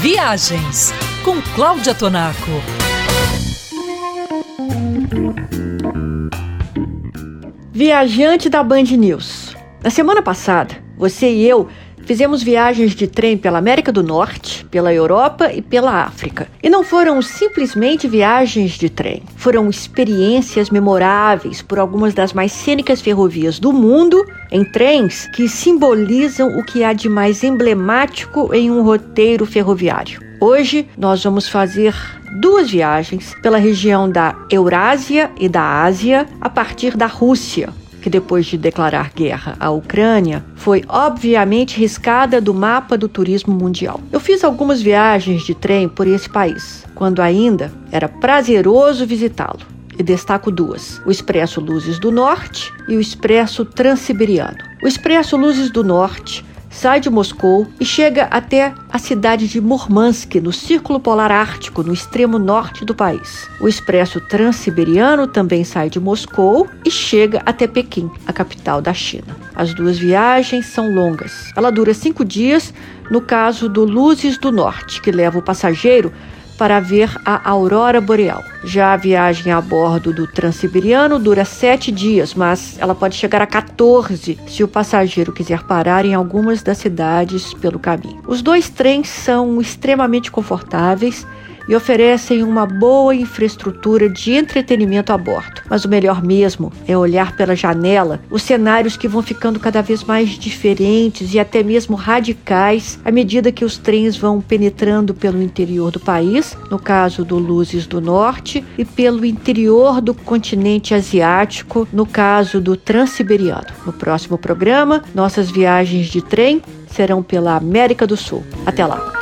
Viagens com Cláudia Tonaco. Viajante da Band News. Na semana passada, você e eu Fizemos viagens de trem pela América do Norte, pela Europa e pela África. E não foram simplesmente viagens de trem, foram experiências memoráveis por algumas das mais cênicas ferrovias do mundo, em trens que simbolizam o que há de mais emblemático em um roteiro ferroviário. Hoje nós vamos fazer duas viagens pela região da Eurásia e da Ásia a partir da Rússia, que depois de declarar guerra à Ucrânia, foi obviamente riscada do mapa do turismo mundial. Eu fiz algumas viagens de trem por esse país, quando ainda era prazeroso visitá-lo. E destaco duas: o Expresso Luzes do Norte e o Expresso Transiberiano. O Expresso Luzes do Norte sai de Moscou e chega até a cidade de Murmansk, no Círculo Polar Ártico, no extremo norte do país. O expresso transiberiano também sai de Moscou e chega até Pequim, a capital da China. As duas viagens são longas. Ela dura cinco dias, no caso do Luzes do Norte, que leva o passageiro para ver a aurora boreal. Já a viagem a bordo do Transiberiano dura sete dias, mas ela pode chegar a 14 se o passageiro quiser parar em algumas das cidades pelo caminho. Os dois trens são extremamente confortáveis e oferecem uma boa infraestrutura de entretenimento a bordo. Mas o melhor mesmo é olhar pela janela os cenários que vão ficando cada vez mais diferentes e até mesmo radicais à medida que os trens vão penetrando pelo interior do país, no caso do Luzes do Norte, e pelo interior do continente asiático, no caso do Transiberiano. No próximo programa, nossas viagens de trem serão pela América do Sul. Até lá!